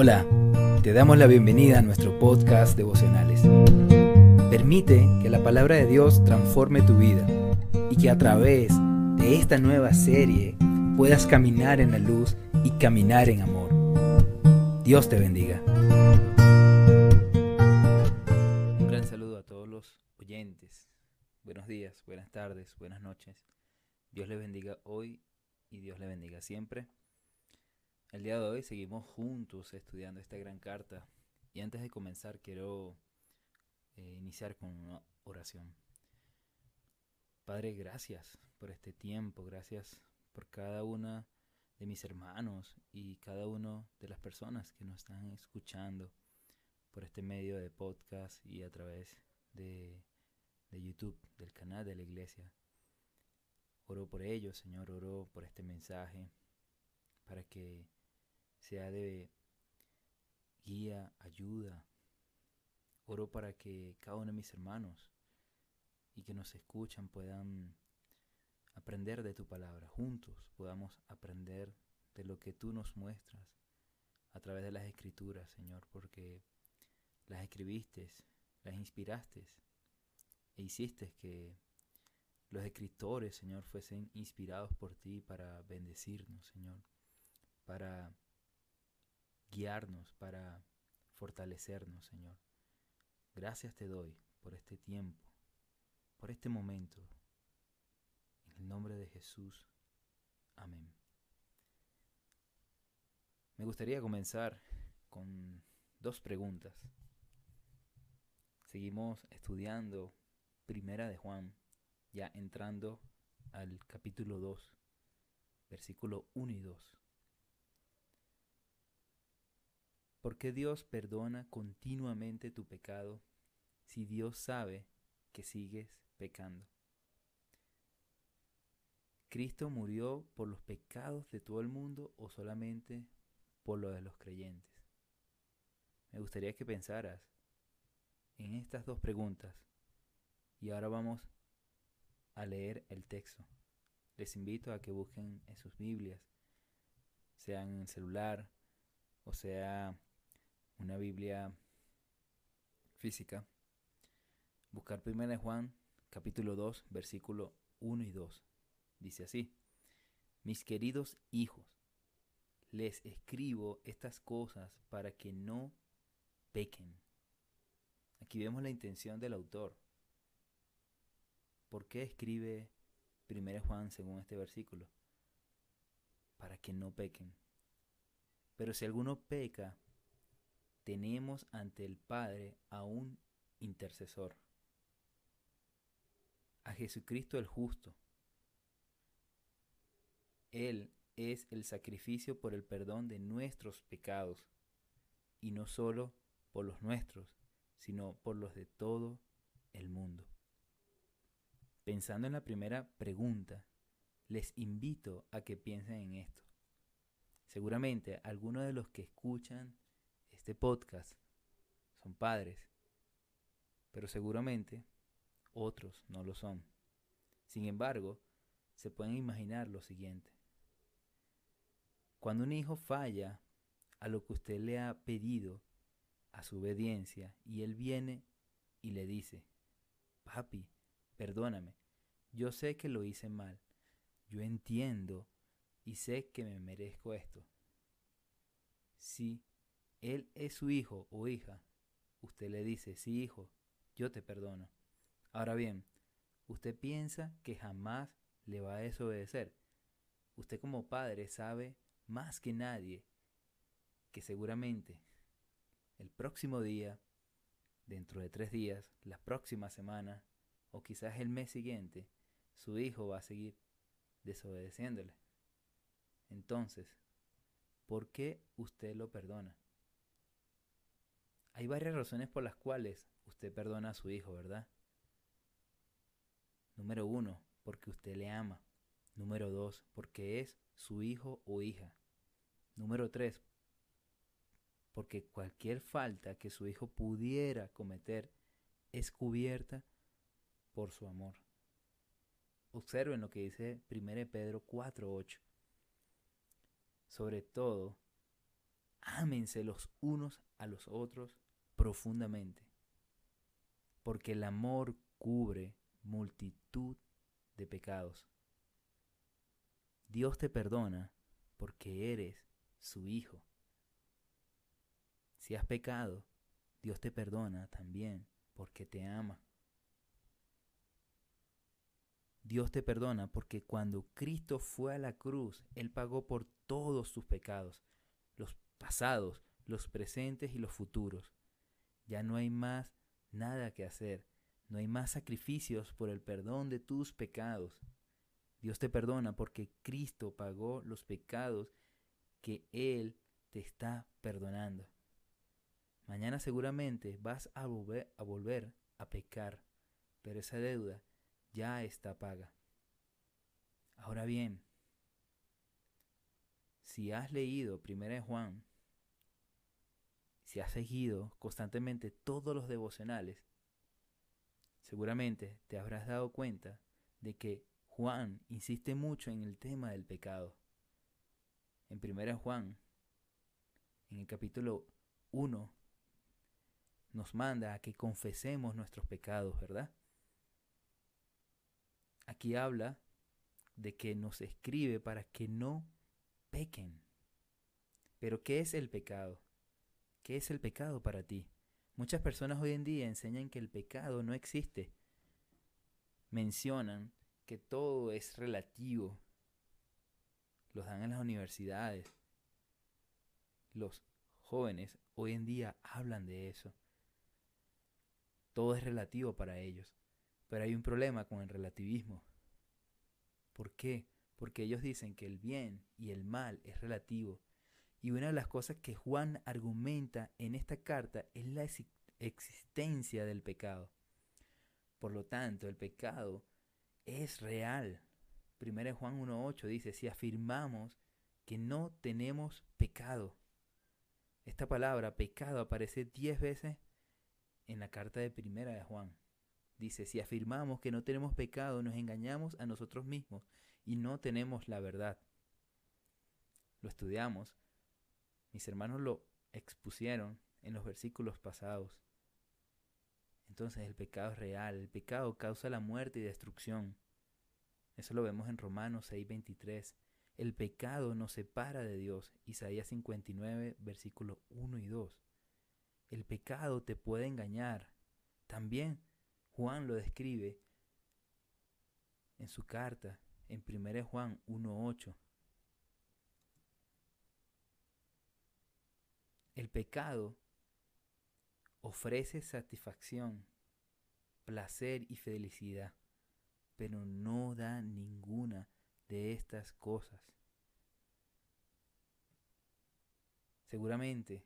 Hola, te damos la bienvenida a nuestro podcast devocionales. Permite que la palabra de Dios transforme tu vida y que a través de esta nueva serie puedas caminar en la luz y caminar en amor. Dios te bendiga. Un gran saludo a todos los oyentes. Buenos días, buenas tardes, buenas noches. Dios le bendiga hoy y Dios le bendiga siempre. El día de hoy seguimos juntos estudiando esta gran carta y antes de comenzar quiero eh, iniciar con una oración. Padre, gracias por este tiempo, gracias por cada una de mis hermanos y cada una de las personas que nos están escuchando por este medio de podcast y a través de, de YouTube, del canal de la iglesia. Oro por ellos, Señor, oro por este mensaje para que sea de guía, ayuda. Oro para que cada uno de mis hermanos y que nos escuchan puedan aprender de tu palabra. Juntos podamos aprender de lo que tú nos muestras a través de las escrituras, Señor, porque las escribiste, las inspiraste e hiciste que los escritores, Señor, fuesen inspirados por ti para bendecirnos, Señor, para guiarnos, para fortalecernos, Señor. Gracias te doy por este tiempo, por este momento. En el nombre de Jesús. Amén. Me gustaría comenzar con dos preguntas. Seguimos estudiando Primera de Juan, ya entrando al capítulo 2, versículo 1 y 2. ¿Por qué Dios perdona continuamente tu pecado si Dios sabe que sigues pecando? ¿Cristo murió por los pecados de todo el mundo o solamente por los de los creyentes? Me gustaría que pensaras en estas dos preguntas y ahora vamos a leer el texto. Les invito a que busquen en sus Biblias, sean en el celular o sea una Biblia física, buscar 1 Juan capítulo 2 versículo 1 y 2. Dice así, mis queridos hijos, les escribo estas cosas para que no pequen. Aquí vemos la intención del autor. ¿Por qué escribe 1 Juan según este versículo? Para que no pequen. Pero si alguno peca, tenemos ante el Padre a un intercesor, a Jesucristo el justo. Él es el sacrificio por el perdón de nuestros pecados, y no solo por los nuestros, sino por los de todo el mundo. Pensando en la primera pregunta, les invito a que piensen en esto. Seguramente algunos de los que escuchan este podcast son padres, pero seguramente otros no lo son. Sin embargo, se pueden imaginar lo siguiente. Cuando un hijo falla a lo que usted le ha pedido, a su obediencia, y él viene y le dice, papi, perdóname, yo sé que lo hice mal, yo entiendo y sé que me merezco esto. Sí, él es su hijo o hija, usted le dice, sí hijo, yo te perdono. Ahora bien, usted piensa que jamás le va a desobedecer. Usted como padre sabe más que nadie que seguramente el próximo día, dentro de tres días, la próxima semana o quizás el mes siguiente, su hijo va a seguir desobedeciéndole. Entonces, ¿por qué usted lo perdona? Hay varias razones por las cuales usted perdona a su hijo, ¿verdad? Número uno, porque usted le ama. Número dos, porque es su hijo o hija. Número tres, porque cualquier falta que su hijo pudiera cometer es cubierta por su amor. Observen lo que dice 1 Pedro 4.8. Sobre todo, ámense los unos a los otros profundamente, porque el amor cubre multitud de pecados. Dios te perdona porque eres su hijo. Si has pecado, Dios te perdona también porque te ama. Dios te perdona porque cuando Cristo fue a la cruz, Él pagó por todos tus pecados, los pasados, los presentes y los futuros. Ya no hay más nada que hacer, no hay más sacrificios por el perdón de tus pecados. Dios te perdona porque Cristo pagó los pecados que Él te está perdonando. Mañana seguramente vas a volver, a volver a pecar, pero esa deuda ya está paga. Ahora bien, si has leído 1 Juan, si has seguido constantemente todos los devocionales, seguramente te habrás dado cuenta de que Juan insiste mucho en el tema del pecado. En 1 Juan, en el capítulo 1, nos manda a que confesemos nuestros pecados, ¿verdad? Aquí habla de que nos escribe para que no pequen. Pero ¿qué es el pecado? ¿Qué es el pecado para ti? Muchas personas hoy en día enseñan que el pecado no existe. Mencionan que todo es relativo. Los dan en las universidades. Los jóvenes hoy en día hablan de eso. Todo es relativo para ellos. Pero hay un problema con el relativismo. ¿Por qué? Porque ellos dicen que el bien y el mal es relativo. Y una de las cosas que Juan argumenta en esta carta es la existencia del pecado. Por lo tanto, el pecado es real. Primero Juan 1.8 dice, si afirmamos que no tenemos pecado. Esta palabra pecado aparece diez veces en la carta de primera de Juan. Dice, si afirmamos que no tenemos pecado, nos engañamos a nosotros mismos y no tenemos la verdad. Lo estudiamos. Mis hermanos lo expusieron en los versículos pasados. Entonces el pecado es real, el pecado causa la muerte y destrucción. Eso lo vemos en Romanos 6:23. El pecado nos separa de Dios. Isaías 59, versículos 1 y 2. El pecado te puede engañar. También Juan lo describe en su carta en 1 Juan 1.8. El pecado ofrece satisfacción, placer y felicidad, pero no da ninguna de estas cosas. Seguramente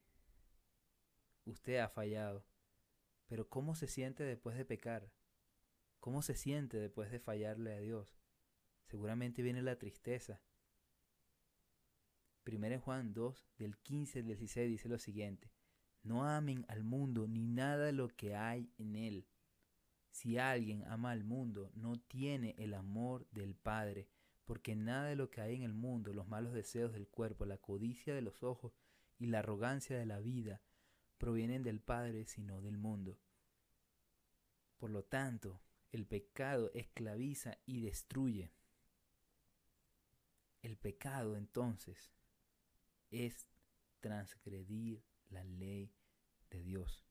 usted ha fallado pero ¿cómo se siente después de pecar? ¿Cómo se siente después de fallarle a Dios? Seguramente viene la tristeza. Primero Juan 2, del 15 al 16 dice lo siguiente. No amen al mundo ni nada de lo que hay en él. Si alguien ama al mundo, no tiene el amor del Padre, porque nada de lo que hay en el mundo, los malos deseos del cuerpo, la codicia de los ojos y la arrogancia de la vida, provienen del Padre, sino del mundo. Por lo tanto, el pecado esclaviza y destruye. El pecado entonces es transgredir la ley de Dios.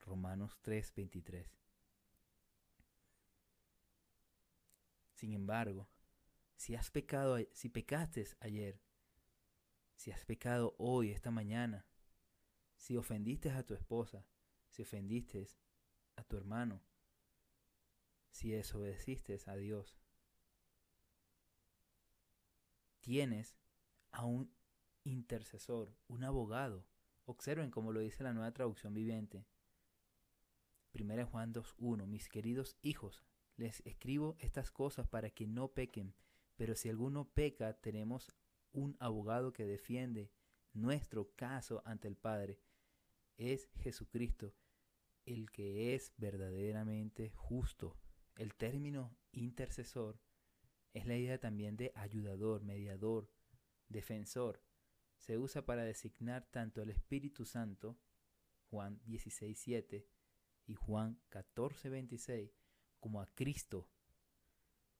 Romanos 3:23. Sin embargo, si has pecado, si pecaste ayer, si has pecado hoy, esta mañana, si ofendiste a tu esposa, si ofendiste a tu hermano, si desobedeciste a Dios, tienes a un intercesor, un abogado. Observen como lo dice la nueva traducción viviente. 1 Juan 2.1 Mis queridos hijos, les escribo estas cosas para que no pequen, pero si alguno peca, tenemos un abogado que defiende nuestro caso ante el Padre es Jesucristo, el que es verdaderamente justo. El término intercesor es la idea también de ayudador, mediador, defensor. Se usa para designar tanto al Espíritu Santo, Juan 16.7 y Juan 14.26, como a Cristo.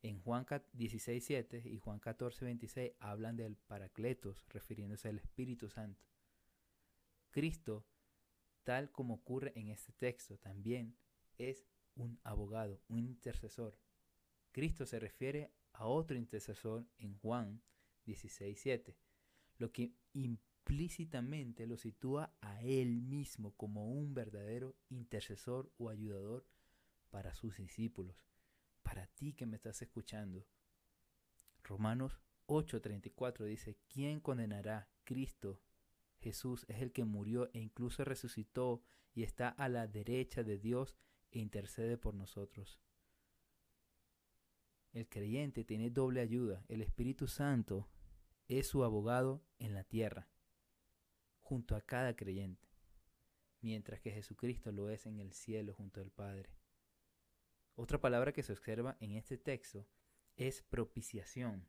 En Juan 16.7 y Juan 14.26 hablan del Paracletos, refiriéndose al Espíritu Santo. Cristo, tal como ocurre en este texto, también es un abogado, un intercesor. Cristo se refiere a otro intercesor en Juan 16.7, lo que implícitamente lo sitúa a él mismo como un verdadero intercesor o ayudador para sus discípulos, para ti que me estás escuchando. Romanos 8:34 dice, ¿quién condenará? Cristo Jesús es el que murió e incluso resucitó y está a la derecha de Dios e intercede por nosotros. El creyente tiene doble ayuda. El Espíritu Santo es su abogado en la tierra, junto a cada creyente, mientras que Jesucristo lo es en el cielo junto al Padre. Otra palabra que se observa en este texto es propiciación.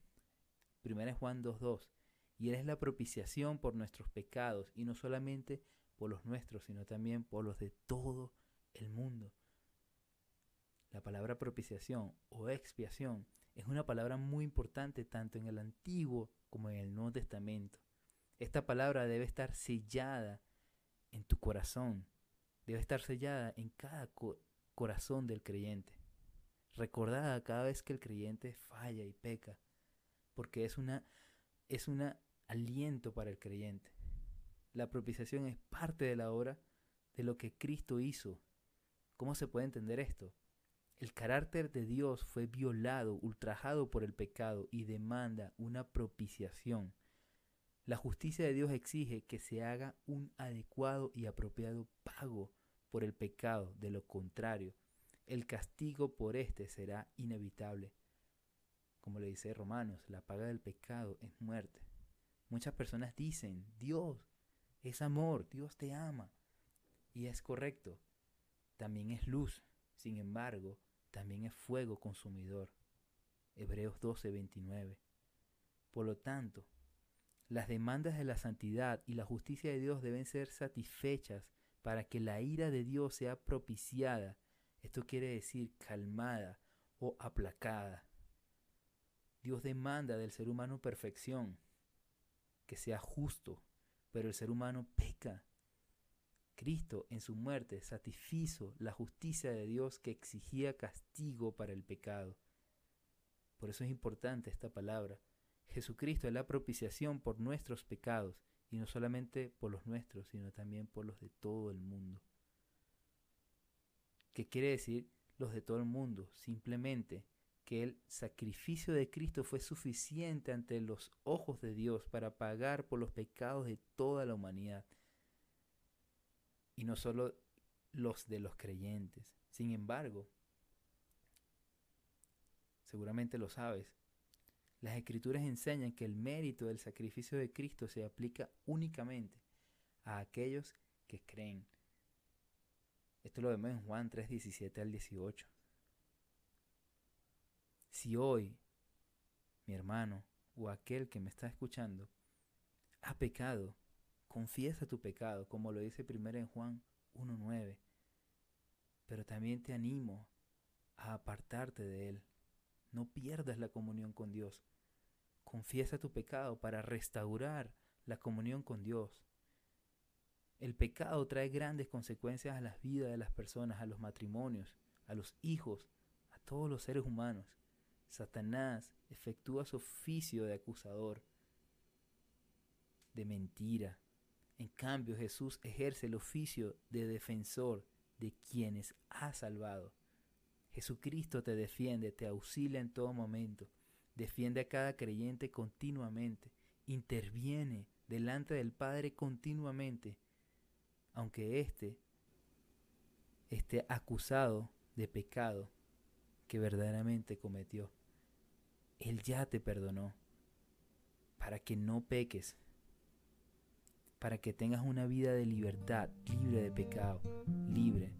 Primera Juan 2.2 y Él es la propiciación por nuestros pecados, y no solamente por los nuestros, sino también por los de todo el mundo. La palabra propiciación o expiación es una palabra muy importante tanto en el Antiguo como en el Nuevo Testamento. Esta palabra debe estar sellada en tu corazón, debe estar sellada en cada corazón del creyente, recordada cada vez que el creyente falla y peca, porque es una es un aliento para el creyente. La propiciación es parte de la obra de lo que Cristo hizo. ¿Cómo se puede entender esto? El carácter de Dios fue violado, ultrajado por el pecado y demanda una propiciación. La justicia de Dios exige que se haga un adecuado y apropiado pago por el pecado. De lo contrario, el castigo por éste será inevitable. Como le dice Romanos, la paga del pecado es muerte. Muchas personas dicen, Dios es amor, Dios te ama. Y es correcto, también es luz, sin embargo, también es fuego consumidor. Hebreos 12, 29. Por lo tanto, las demandas de la santidad y la justicia de Dios deben ser satisfechas para que la ira de Dios sea propiciada. Esto quiere decir calmada o aplacada. Dios demanda del ser humano perfección, que sea justo, pero el ser humano peca. Cristo en su muerte satisfizo la justicia de Dios que exigía castigo para el pecado. Por eso es importante esta palabra. Jesucristo es la propiciación por nuestros pecados, y no solamente por los nuestros, sino también por los de todo el mundo. ¿Qué quiere decir los de todo el mundo? Simplemente que el sacrificio de Cristo fue suficiente ante los ojos de Dios para pagar por los pecados de toda la humanidad. Y no solo los de los creyentes. Sin embargo, seguramente lo sabes, las escrituras enseñan que el mérito del sacrificio de Cristo se aplica únicamente a aquellos que creen. Esto lo vemos en Juan 3, 17 al 18. Si hoy, mi hermano o aquel que me está escuchando, ha pecado, confiesa tu pecado, como lo dice primero en Juan 1.9. Pero también te animo a apartarte de él. No pierdas la comunión con Dios. Confiesa tu pecado para restaurar la comunión con Dios. El pecado trae grandes consecuencias a las vidas de las personas, a los matrimonios, a los hijos, a todos los seres humanos. Satanás efectúa su oficio de acusador, de mentira. En cambio, Jesús ejerce el oficio de defensor de quienes ha salvado. Jesucristo te defiende, te auxilia en todo momento, defiende a cada creyente continuamente, interviene delante del Padre continuamente, aunque éste esté acusado de pecado que verdaderamente cometió. Él ya te perdonó para que no peques, para que tengas una vida de libertad, libre de pecado, libre